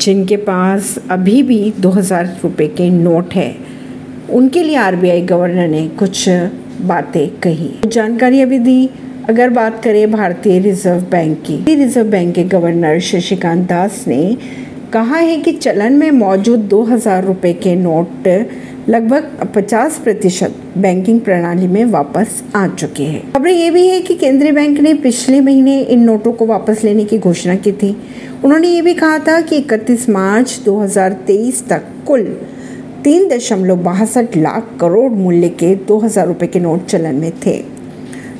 जिनके पास अभी भी दो हज़ार रुपये के नोट है। उनके लिए आरबीआई गवर्नर ने कुछ बातें कही। जानकारी अभी दी। अगर बात करें भारतीय रिज़र्व बैंक की रिज़र्व बैंक के गवर्नर शशिकांत दास ने कहा है कि चलन में मौजूद दो हज़ार रुपये के नोट लगभग 50 प्रतिशत बैंकिंग प्रणाली में वापस आ चुके हैं। खबर ये भी है कि केंद्रीय बैंक ने पिछले महीने इन नोटों को वापस लेने की घोषणा की थी। उन्होंने ये भी कहा था कि 31 मार्च 2023 तक कुल तीन दशमलव बासठ लाख करोड़ मूल्य के दो हज़ार रुपये के नोट चलन में थे।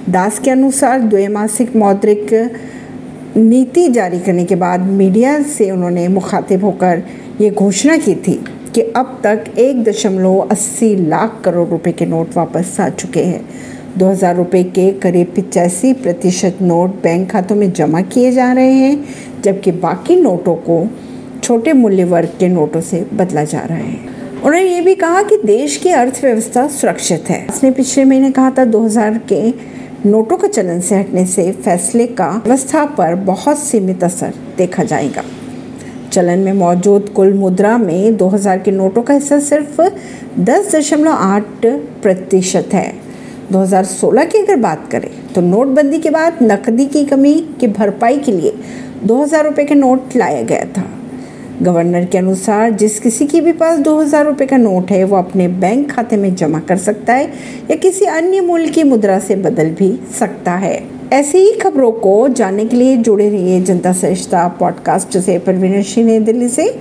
दास के अनुसार द्वैमासिक मौद्रिक नीति जारी करने के बाद मीडिया से उन्होंने मुखातिब होकर ये घोषणा की थी। कि अब तक एक दशमलव अस्सी लाख करोड़ रुपए के नोट वापस आ चुके हैं। दो हज़ार रुपये के करीब पिचासी प्रतिशत नोट बैंक खातों में जमा किए जा रहे हैं, जबकि बाकी नोटों को छोटे मूल्य वर्ग के नोटों से बदला जा रहा है। उन्होंने ये भी कहा कि देश की अर्थव्यवस्था सुरक्षित है। उसने पिछले महीने कहा था 2000 के नोटों का चलन से हटने से फैसले का व्यवस्था पर बहुत सीमित असर देखा जाएगा। चलन में मौजूद कुल मुद्रा में 2000 के नोटों का हिस्सा सिर्फ़ दस दशमलव आठ प्रतिशत है। 2016 की अगर बात करें तो नोटबंदी के बाद नकदी की कमी की भरपाई के लिए दो हज़ार रुपये के नोट लाया गया था। गवर्नर के अनुसार, जिस किसी के भी पास दो हज़ार रुपये का नोट है, वो अपने बैंक खाते में जमा कर सकता है या किसी अन्य मूल्य की मुद्रा से बदल भी सकता है। ऐसी ही खबरों को जानने के लिए जुड़े रहिए जनता सरिश्ता पॉडकास्ट से। परवीन सिंह नई दिल्ली से।